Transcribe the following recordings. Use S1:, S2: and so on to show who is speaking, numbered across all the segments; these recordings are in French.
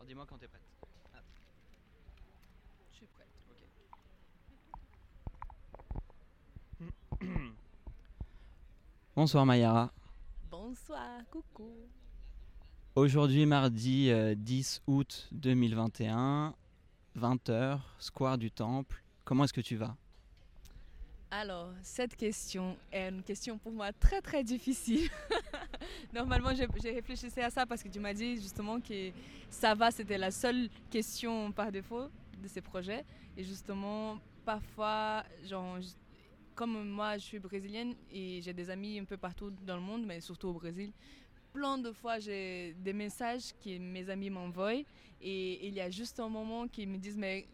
S1: Alors dis-moi quand t'es prête. Ah,
S2: Je suis prête.
S1: ok. Bonsoir Mayara.
S2: Bonsoir, coucou.
S1: Aujourd'hui mardi euh, 10 août 2021, 20h, Square du Temple. Comment est-ce que tu vas?
S2: Alors, cette question est une question pour moi très très difficile. Normalement, j'ai réfléchi à ça parce que tu m'as dit justement que ça va, c'était la seule question par défaut de ces projets. Et justement, parfois, genre, comme moi, je suis brésilienne et j'ai des amis un peu partout dans le monde, mais surtout au Brésil. Plein de fois, j'ai des messages que mes amis m'envoient et il y a juste un moment qu'ils me disent mais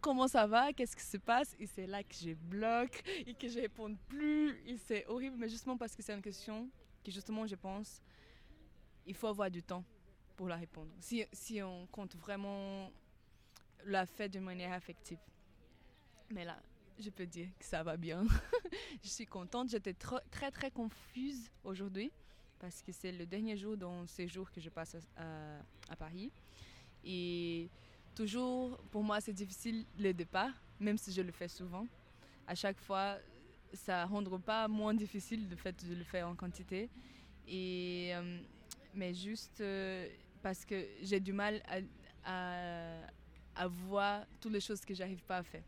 S2: comment ça va, qu'est-ce qui se passe? Et c'est là que je bloque et que je réponds plus et c'est horrible mais justement parce que c'est une question que justement je pense il faut avoir du temps pour la répondre. Si, si on compte vraiment la fait de manière affective. Mais là je peux dire que ça va bien. Je suis contente. J'étais très très confuse aujourd'hui parce que c'est le dernier jour dans ces jours que je passe à Paris. Et toujours, pour moi, c'est difficile le départ, même si je le fais souvent. À chaque fois, ça rendra pas moins difficile le fait de le faire en quantité. Et, euh, mais juste euh, parce que j'ai du mal à, à, voir toutes les choses que j'arrive pas à faire.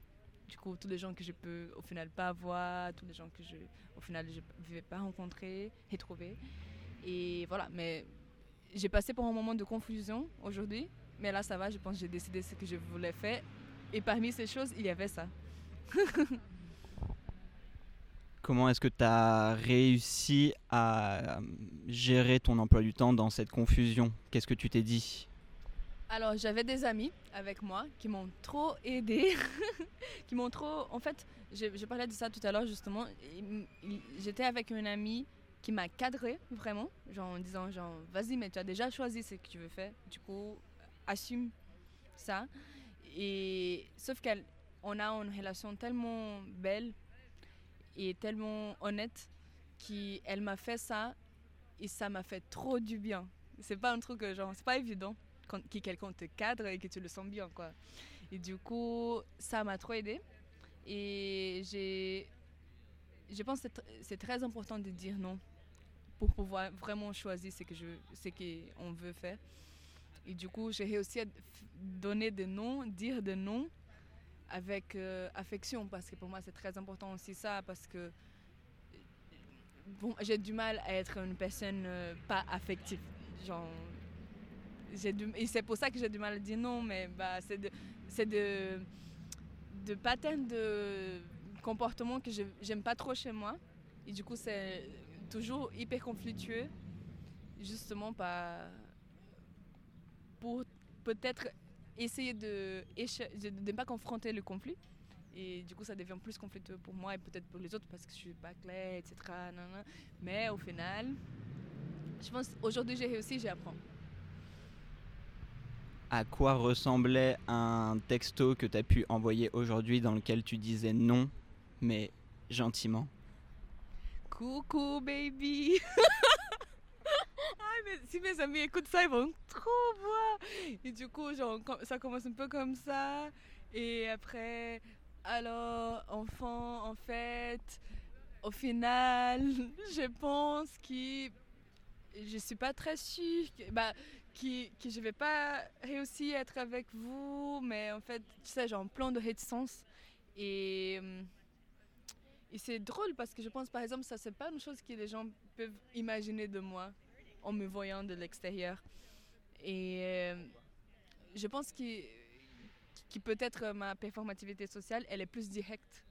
S2: Du coup, tous les gens que je peux au final pas voir, tous les gens que je, au final, je ne vais pas rencontrer et trouver. Et voilà, mais j'ai passé par un moment de confusion aujourd'hui, mais là ça va, je pense que j'ai décidé ce que je voulais faire. Et parmi ces choses, il y avait ça.
S1: Comment est-ce que tu as réussi à euh, gérer ton emploi du temps dans cette confusion? Qu'est-ce que tu t'es dit?
S2: Alors j'avais des amis avec moi qui m'ont trop aidé, qui m'ont trop... En fait, je, parlais de ça tout à l'heure justement. J'étais avec une amie qui m'a cadré vraiment, genre en disant genre vas-y mais tu as déjà choisi ce que tu veux faire, du coup assume ça. Et sauf qu'on a une relation tellement belle et tellement honnête qu'elle m'a fait ça et ça m'a fait trop du bien. C'est pas un truc que, genre c'est pas évident quand que quelqu'un te cadre et que tu le sens bien quoi. Et du coup ça m'a trop aidé et j'ai je pense que c'est tr- c'est très important de dire non pour pouvoir vraiment choisir ce que je ce qu'on veut faire. Et du coup, j'ai réussi à donner des noms, dire des noms avec euh, affection parce que pour moi c'est très important aussi ça parce que bon, j'ai du mal à être une personne euh, pas affective. Genre, du, et c'est pour ça que j'ai du mal à dire non, mais bah, c'est de, de, de patterns de comportement que j'aime pas trop chez moi. Et du coup, c'est toujours hyper conflictueux, justement pas pour peut-être essayer de éche- de de ne pas confronter le conflit. Et du coup, ça devient plus conflictueux pour moi et peut-être pour les autres parce que je suis pas claire, etc. Mais au final, je pense aujourd'hui j'ai réussi, j'apprends.
S1: À quoi ressemblait un texto que tu as pu envoyer aujourd'hui dans lequel tu disais non, mais gentiment?
S2: Coucou baby Si mes amis écoutent ça, ils vont trop voir Et du coup, genre, ça commence un peu comme ça. Et après, alors, enfant, en fait, au final, je pense que je suis pas très sûre que, bah, que, que je vais pas réussir à être avec vous, mais en fait, tu sais, genre, plein de réticence. Et. hum, et c'est drôle parce que je pense, par exemple, ça, c'est pas une chose que les gens peuvent imaginer de moi en me voyant de l'extérieur. Et euh, je pense que, peut-être ma performativité sociale, elle est plus directe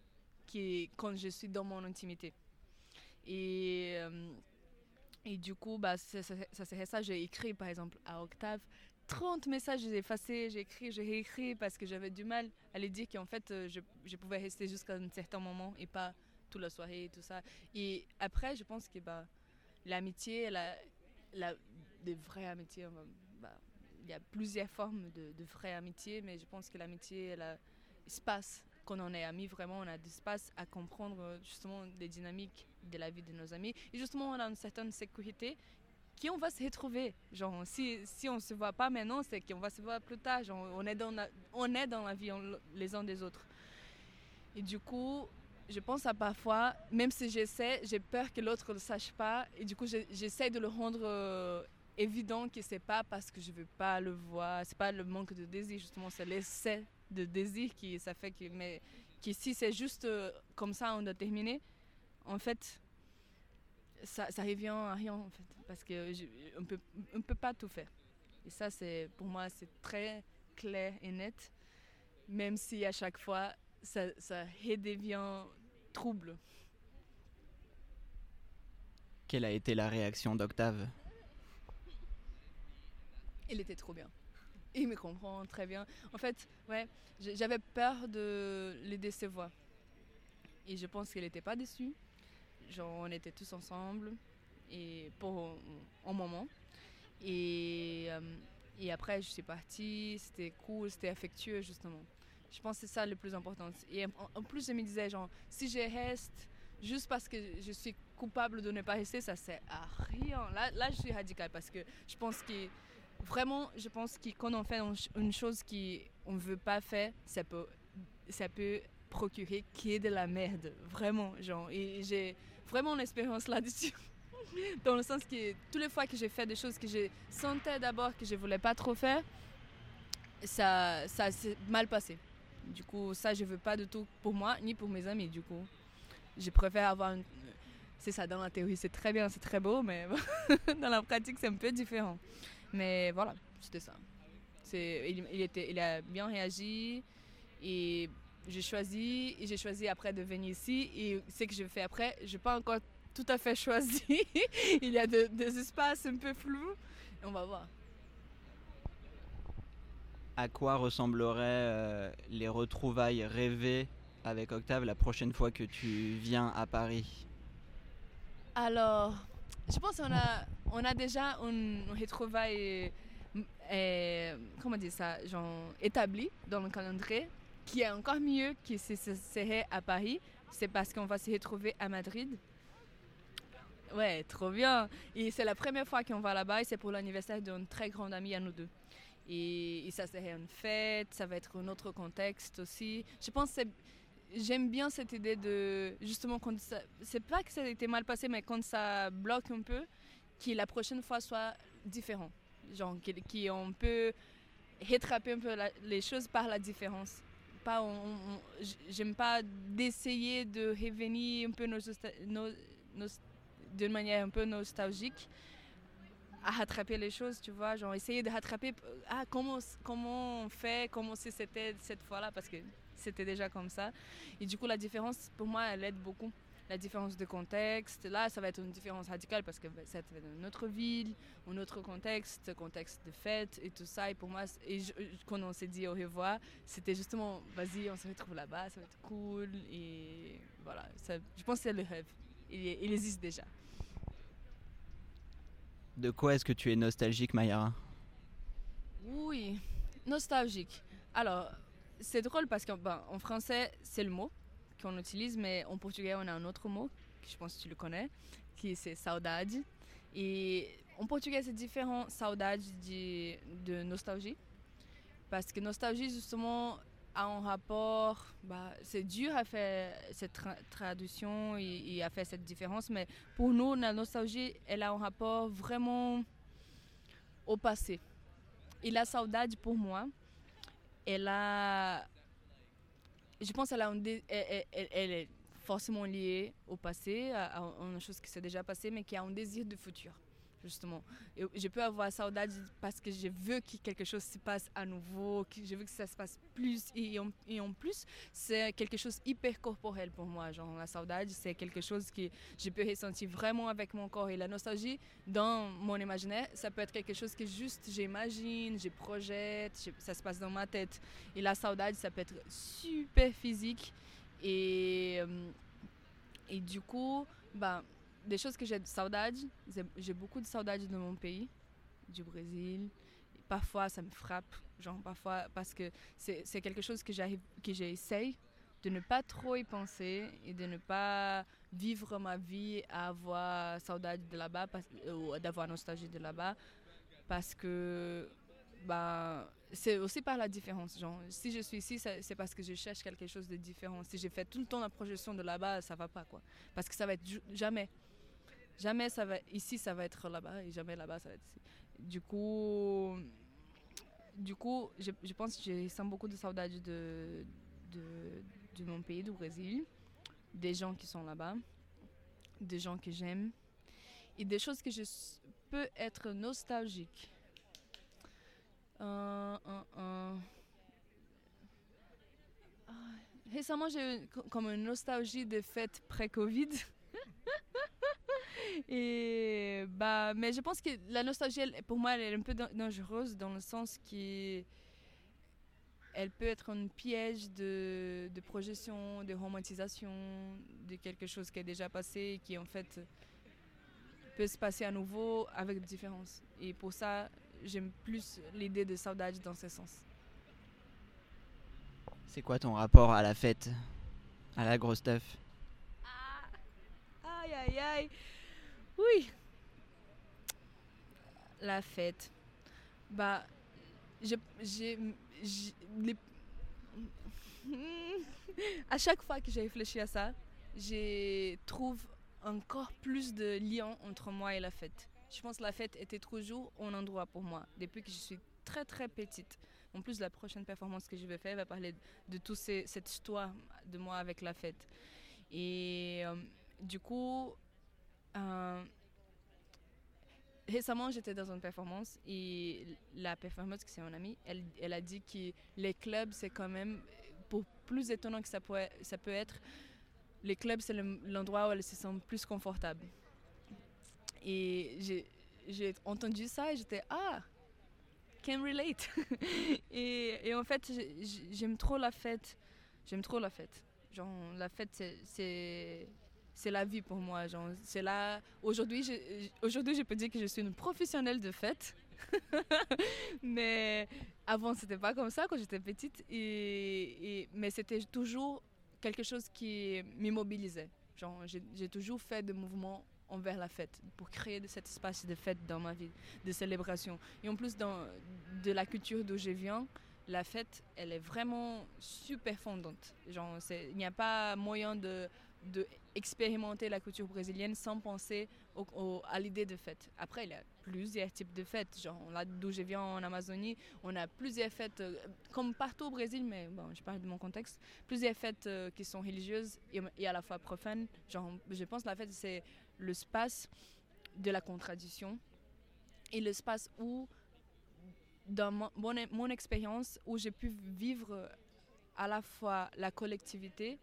S2: que quand je suis dans mon intimité. Et, euh, et du coup, bah, ça, serait ça. J'ai écrit, par exemple, à Octave, 30 messages, j'ai effacé, j'ai écrit, j'ai réécrit parce que j'avais du mal à les dire qu'en fait, euh, je, je pouvais rester jusqu'à un certain moment et pas toute la soirée et tout ça. Et après, je pense que bah, l'amitié, la, la, de vraies euh, bah, il y a plusieurs formes de, de vraies amitiés, mais je pense que l'amitié, elle a espace. Quand on est amis, vraiment, on a d'espace à comprendre euh, justement les dynamiques de la vie de nos amis. Et justement, on a une certaine sécurité qui on va se retrouver. Genre, si, si on ne se voit pas maintenant, c'est qu'on va se voir plus tard. On, est dans la, on est dans la vie les uns des autres. Et du coup, je pense à parfois, même si j'essaie, j'ai peur que l'autre ne le sache pas. Et du coup, j'essaie de le rendre euh, évident que c'est pas parce que je veux pas le voir, c'est pas le manque de désir, justement, c'est l'essai de désir qui ça fait que. Mais si c'est juste euh, comme ça, on doit terminer, en fait, ça, ça revient à rien, en fait, parce qu'on ne peut, peut pas tout faire. Et ça, pour moi, c'est très clair et net, même si à chaque fois, ça, ça redevient trouble.
S1: Quelle a été la réaction d'Octave
S2: Il était trop bien. Il me comprend très bien. En fait, ouais, j'avais peur de les décevoir. Et je pense qu'elle n'était pas déçue. Genre, on était tous ensemble et pour un moment. Et, euh, et après, je suis partie. C'était cool, c'était affectueux, justement. Je pense que c'est ça le plus important. Et en, plus, je me disais, genre, si je reste juste parce que je suis coupable de ne pas rester, ça sert à rien. Là, là je suis radicale parce que je pense que vraiment, je pense que quand on fait une chose qu'on ne veut pas faire, ça peut, ça peut procurer qui est de la merde. Vraiment, genre. Et j'ai vraiment une expérience là-dessus. Dans le sens que toutes les fois que j'ai fait des choses que je sentais d'abord que je voulais pas trop faire, ça, ça s'est mal passé. Du coup, ça, je veux pas du tout pour moi, ni pour mes amis, du coup. Je préfère avoir. C'est ça, dans la théorie, c'est très bien, c'est très beau, mais dans la pratique, c'est un peu différent. Mais voilà, c'était ça. C'est, il, était, il a bien réagi et j'ai choisi, j'ai choisi après de venir ici. Et ce que je fais après, je n'ai pas encore tout à fait choisi. il y a des espaces un peu flous. on va voir
S1: à quoi ressembleraient euh, les retrouvailles rêvées avec Octave la prochaine fois que tu viens à Paris?
S2: Alors, je pense qu'on a, on a déjà une retrouvaille, euh, comment dire ça, genre établie dans le calendrier, qui est encore mieux que si ce serait à Paris. C'est parce qu'on va se retrouver à Madrid. Ouais, trop bien. Et c'est la première fois qu'on va là-bas et c'est pour l'anniversaire d'une très grande amie à nous deux. Et, ça serait une fête, ça va être un autre contexte aussi. Je pense que j'aime bien cette idée de justement quand c'est pas que ça a été mal passé mais quand ça bloque un peu que la prochaine fois soit différent. Genre qu'on peut rattraper un peu les choses par la différence. Pas j'aime pas d'essayer de revenir un peu d'une manière un peu nostalgique rattraper les choses, tu vois, genre essayer de rattraper ah, comment, comment on fait, comment c'était cette fois-là, parce que c'était déjà comme ça. Et du coup, la différence, pour moi, elle aide beaucoup. La différence de contexte, là, ça va être une différence radicale parce que ça va être une autre ville, un autre contexte, contexte de fête et tout ça. Et pour moi, et quand on s'est dit au revoir, c'était justement, vas-y, on se retrouve là-bas, ça va être cool. Et voilà, je pense que c'est le rêve. Il existe déjà.
S1: De quoi est-ce que tu es nostalgique, Mayara?
S2: Oui, nostalgique. Alors, c'est drôle parce qu'en ben, français, c'est le mot qu'on utilise, mais en portugais, on a un autre mot, que je pense que tu le connais, qui c'est saudade. Et en portugais, c'est différent, saudade de, de nostalgie. Parce que nostalgie, justement, a un rapport, bah, c'est dur à faire cette traduction et, à faire cette différence, mais pour nous, la nostalgie, elle a un rapport vraiment au passé. Et la saudade, pour moi, elle a, je pense qu'elle elle, elle, est forcément liée au passé, à, à une chose qui s'est déjà passée, mais qui a un désir de futur justement. Je peux avoir saudade parce que je veux que quelque chose se passe à nouveau, que je veux que ça se passe plus. Et en, et en plus, c'est quelque chose hyper corporel pour moi. Genre, la saudade, c'est quelque chose que je peux ressentir vraiment avec mon corps. Et la nostalgie, dans mon imaginaire, ça peut être quelque chose que juste j'imagine, je projette, ça se passe dans ma tête. Et la saudade, ça peut être super physique. Et, euh, et du coup, bah, des choses que j'ai de saudade. J'ai beaucoup de saudade de mon pays, du Brésil. Parfois, ça me frappe, genre parfois, parce que c'est quelque chose que j'essaye de ne pas trop y penser et de ne pas vivre ma vie à avoir saudade de là-bas, ou d'avoir nostalgie de là-bas, parce que bah, c'est aussi par la différence. Genre, si je suis ici, c'est parce que je cherche quelque chose de différent. Si j'ai fait tout le temps la projection de là-bas, ça va pas, quoi. Parce que ça va être jamais. Jamais ça va, ici, ça va être là-bas, et jamais là-bas, ça va être ici. Du coup, du coup je, je pense que je sens beaucoup de saudade de, de, mon pays, du Brésil, des gens qui sont là-bas, des gens que j'aime, et des choses que je peux être nostalgique euh, euh, ah, récemment, j'ai eu comme une nostalgie des fêtes pré-Covid. Et bah, mais je pense que la nostalgie, pour moi, elle est un peu dangereuse dans le sens qu'elle peut être un piège de, de, projection, de romantisation de quelque chose qui est déjà passé et qui en fait peut se passer à nouveau avec des différences. Et pour ça, j'aime plus l'idée de saudade dans ce sens.
S1: C'est quoi ton rapport à la fête? À la grosse stuff
S2: ah, Aïe aïe aïe Oui La fête. Bah, j'ai. Les... à chaque fois que j'ai réfléchi à ça, je trouve encore plus de liens entre moi et la fête. Je pense que la fête était toujours un endroit pour moi, depuis que je suis très très petite. En plus, la prochaine performance que je vais faire va parler de toute cette histoire de moi avec la fête. Et euh, du coup, euh, récemment, j'étais dans une performance et la performance, c'est mon amie, elle, elle, a dit que les clubs, c'est quand même, pour plus étonnant que ça, peut être, les clubs, c'est l'endroit où elles se sentent plus confortables. Et j'ai entendu ça et j'étais ah, can relate. et, et, en fait, j'aime trop la fête. J'aime trop la fête. Genre, la fête, c'est c'est la vie pour moi. C'est là. Aujourd'hui, je, aujourd'hui, je peux dire que je suis une professionnelle de fête. mais avant, c'était pas comme ça quand j'étais petite. Et, mais c'était toujours quelque chose qui m'immobilisait. J'ai toujours fait des mouvements envers la fête, pour créer de cet espace de fête dans ma vie, de célébration. Et en plus, dans, de la culture d'où je viens, la fête, elle est vraiment super fondante. Genre, il n'y a pas moyen de, de la culture brésilienne sans penser à l'idée de fête. Après, il y a plusieurs types de fêtes. Genre, là d'où je viens en Amazonie, on a plusieurs fêtes, euh, comme partout au Brésil, mais bon, je parle de mon contexte, plusieurs fêtes euh, qui sont religieuses et, à la fois profanes. Genre, je pense que la fête, c'est l'espace de la contradiction et l'espace où, dans mon, mon, expérience, où j'ai pu vivre à la fois la collectivité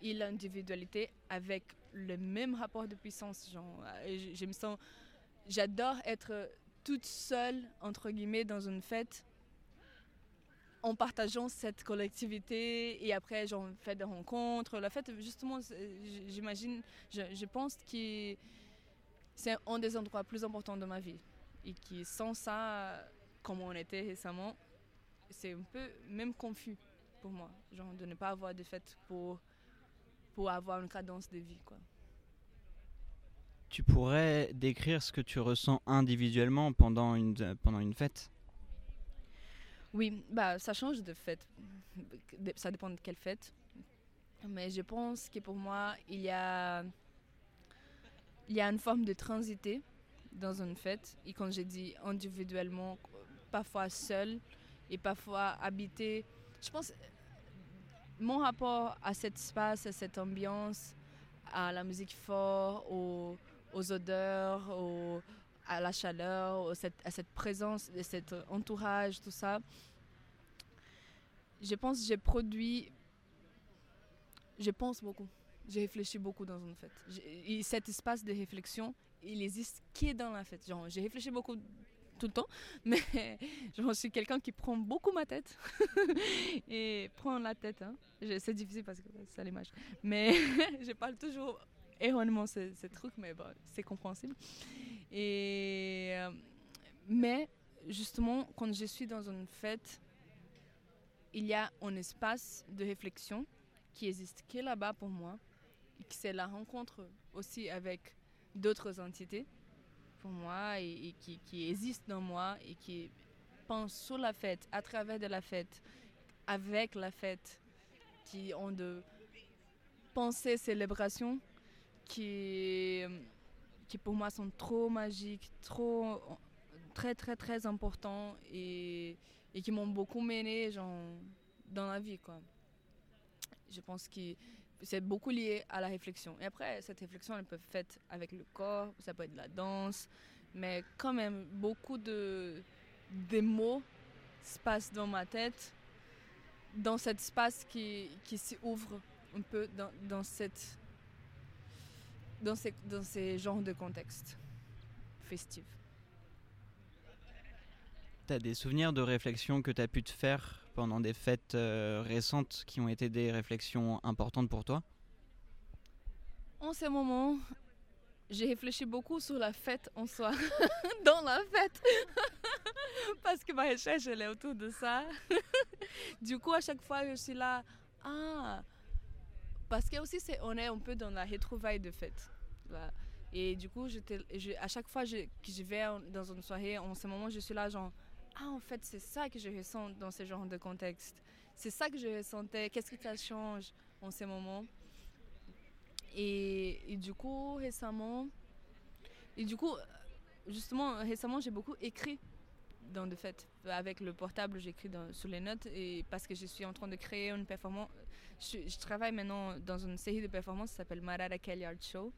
S2: et l'individualité avec le même rapport de puissance. Genre, je, je j'adore être toute seule, entre guillemets, dans une fête en partageant cette collectivité et après j'en fais des rencontres. La fête, justement, j'imagine, je, pense que c'est un des endroits plus importants de ma vie et qui sans ça, comme on était récemment, c'est un peu même confus pour moi, genre de ne pas avoir de fête pour, pour avoir une cadence de vie. Quoi.
S1: Tu pourrais décrire ce que tu ressens individuellement pendant une, pendant une fête?
S2: Oui, bah, ça change de fête. Ça dépend de quelle fête. Mais je pense que pour moi, il y a, il y a une forme de transité dans une fête. Et quand je dis individuellement, parfois seul et parfois habité, je pense mon rapport à cet espace, à cette ambiance, à la musique forte, aux, odeurs, à la chaleur, à cette présence, à cet entourage, tout ça. Je pense j'ai produit. Je pense beaucoup. J'ai réfléchi beaucoup dans une fête. Et cet espace de réflexion, il existe qui est dans la fête. J'ai réfléchi beaucoup tout le temps, mais je suis quelqu'un qui prend beaucoup ma tête et prend la tête. Hein. C'est difficile parce que c'est l'image. Mais je parle toujours erronément ce, ce truc, mais bon, c'est compréhensible. Et, euh, mais justement, quand je suis dans une fête, il y a un espace de réflexion qui existe que là-bas pour moi. c'est la rencontre aussi avec d'autres entités pour moi et, qui, qui, existent dans moi et qui pensent sur la fête, à travers de la fête, avec la fête, qui ont de pensées, célébrations qui, qui pour moi sont trop magiques, trop, très très très importants et, et qui m'ont beaucoup mené genre, dans la vie. Quoi. Je pense que c'est beaucoup lié à la réflexion. Et après, cette réflexion, elle peut être faite avec le corps, ça peut être de la danse, mais quand même, beaucoup de des mots se passent dans ma tête, dans cet espace qui, qui s'ouvre un peu dans, dans, cette, dans, ces, dans ces genres de contextes festifs.
S1: Tu as des souvenirs de réflexions que tu as pu te faire pendant des fêtes euh, récentes qui ont été des réflexions importantes pour toi
S2: En ce moment, j'ai réfléchi beaucoup sur la fête en soi, dans la fête, parce que ma recherche elle est autour de ça. du coup, à chaque fois, je suis là, ah, parce que aussi c'est, on est un peu dans la retrouvaille de fête. Et du coup, à chaque fois que je vais dans une soirée, en ce moment, je suis là genre ah, en fait, c'est ça que je ressens dans ce genre de contexte. C'est ça que je ressentais. Qu'est-ce que ça change en ces moments? Et, du coup, récemment, et du coup, justement, récemment, j'ai beaucoup écrit dans de fait avec le portable j'écris sur les notes et parce que je suis en train de créer une performance je, travaille maintenant dans une série de performances qui s'appelle Marara Kelly Art Show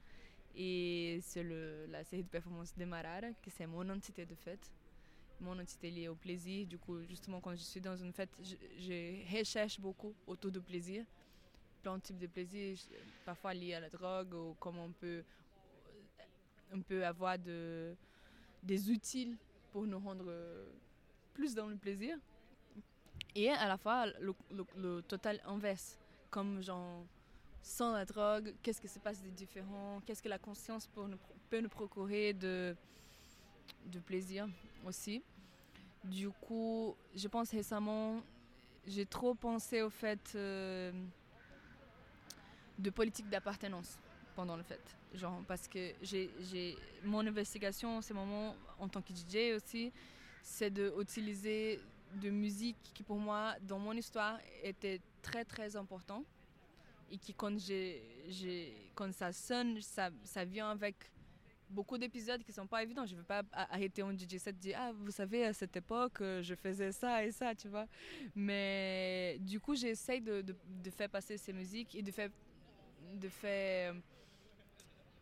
S2: et c'est la série de performances de Marara qui c'est mon entité de fête mon entité liée au plaisir. Du coup, justement, quand je suis dans une fête, je, recherche beaucoup autour du plaisir. Plein de types de plaisir, parfois liés à la drogue ou comment on peut, on peut avoir de, des outils pour nous rendre plus dans le plaisir. Et à la fois, le, total inverse, comme genre, sans la drogue, qu'est-ce qui se passe de différent, qu'est-ce que la conscience peut nous procurer de, de plaisir? Aussi. Du coup, je pense récemment, j'ai trop pensé au fait euh, de politique d'appartenance pendant le fait. Genre, parce que j'ai mon investigation en ce moment, en tant que DJ aussi, c'est d'utiliser de musique qui pour moi, dans mon histoire, était très très important. Et qui quand, quand ça sonne, ça, ça vient avec beaucoup d'épisodes qui sont pas évidents. Je ne veux pas arrêter un DJ set et dire Ah, vous savez, à cette époque, euh, je faisais ça et ça, tu vois. Mais du coup, j'essaye de, de, faire passer ces musiques et de faire. De, faire,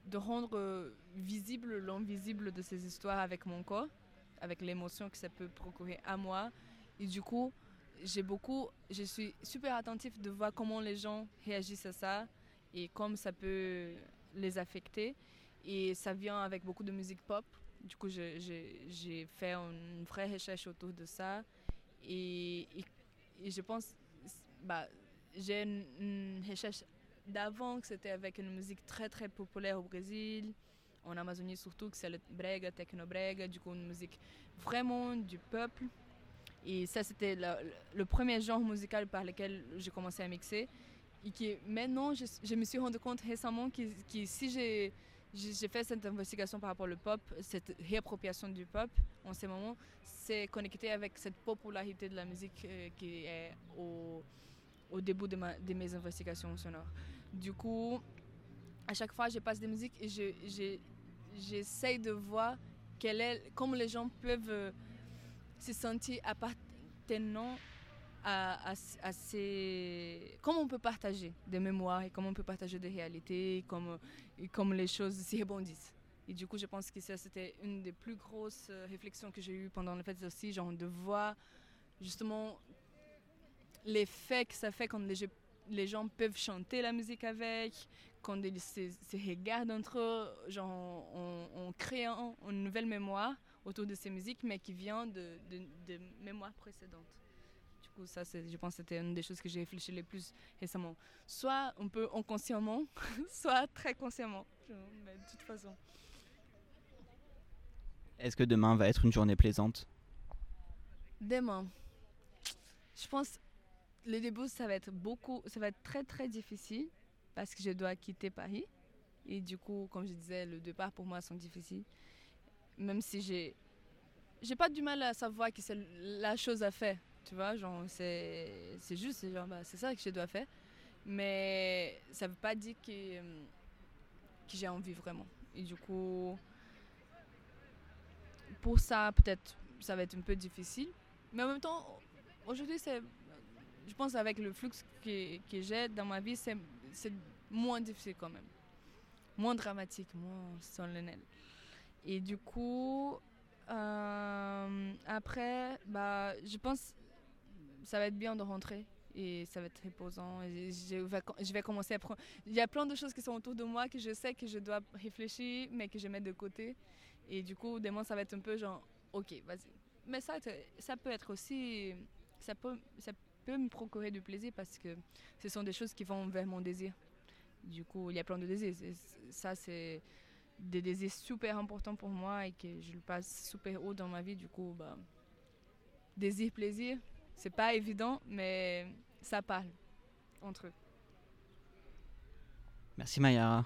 S2: de rendre euh, visible l'invisible de ces histoires avec mon corps, avec l'émotion que ça peut procurer à moi. Et du coup, j'ai beaucoup, je suis super attentif de voir comment les gens réagissent à ça et comment ça peut les affecter. Et ça vient avec beaucoup de musique pop. Du coup, j'ai fait une vraie recherche autour de ça. Et, je pense, bah, j'ai une, recherche d'avant que c'était avec une musique très très populaire au Brésil, en Amazonie surtout, que c'est le brega, techno-brega, du coup une musique vraiment du peuple. Et ça, c'était le, premier genre musical par lequel j'ai commencé à mixer. Et que maintenant, je, je me suis rendu compte récemment que, que si j'ai j'ai fait cette investigation par rapport au pop, cette réappropriation du pop en ce moment, c'est connecté avec cette popularité de la musique euh, qui est au, au début de, mes investigations sonores. Du coup, à chaque fois, je passe des musiques et j'essaie de voir quel est, comment les gens peuvent euh, se sentir appartenant à, comment on peut partager des mémoires et comment on peut partager des réalités, et comme les choses s'y rebondissent. Et du coup, je pense que ça, c'était une des plus grosses euh, réflexions que j'ai eues pendant le fête aussi, genre de voir justement l'effet que ça fait quand les, gens peuvent chanter la musique avec, quand ils se, regardent entre eux, genre en, créant une nouvelle mémoire autour de ces musiques, mais qui vient de mémoires précédentes ça, je pense que c'était une des choses que j'ai réfléchi le plus récemment. Soit un peu inconsciemment, soit très consciemment. Mais de toute façon.
S1: Est-ce que demain va être une journée plaisante?
S2: Demain, je pense le début ça va être beaucoup, ça va être très très difficile parce que je dois quitter Paris. Et du coup, comme je disais, le départ pour moi sont difficiles. Même si j'ai j'ai pas du mal à savoir que c'est la chose à faire. Tu vois, genre, c'est, c'est juste, c'est, genre, bah, c'est ça que je dois faire. Mais ça veut pas dire que, que j'ai envie vraiment. Et du coup, pour ça, peut-être, ça va être un peu difficile. Mais en même temps, aujourd'hui, c'est, je pense avec le flux que, que j'ai dans ma vie, c'est, c'est moins difficile quand même. Moins dramatique, moins solennel. Et du coup, euh, après, bah, je pense ça va être bien de rentrer et ça va être reposant. Et je, vais, je vais commencer à prendre. Il y a plein de choses qui sont autour de moi que je sais que je dois réfléchir, mais que je mets de côté. Et du coup, demain, ça va être un peu genre, ok, vas-y. Mais ça, ça peut être aussi. Ça peut, ça peut me procurer du plaisir parce que ce sont des choses qui vont vers mon désir. Du coup, il y a plein de désirs. Ça, c'est des désirs super importants pour moi et que je le passe super haut dans ma vie. Du coup, bah, désir, plaisir, c'est pas évident, mais ça parle entre eux.
S1: Merci Mayara.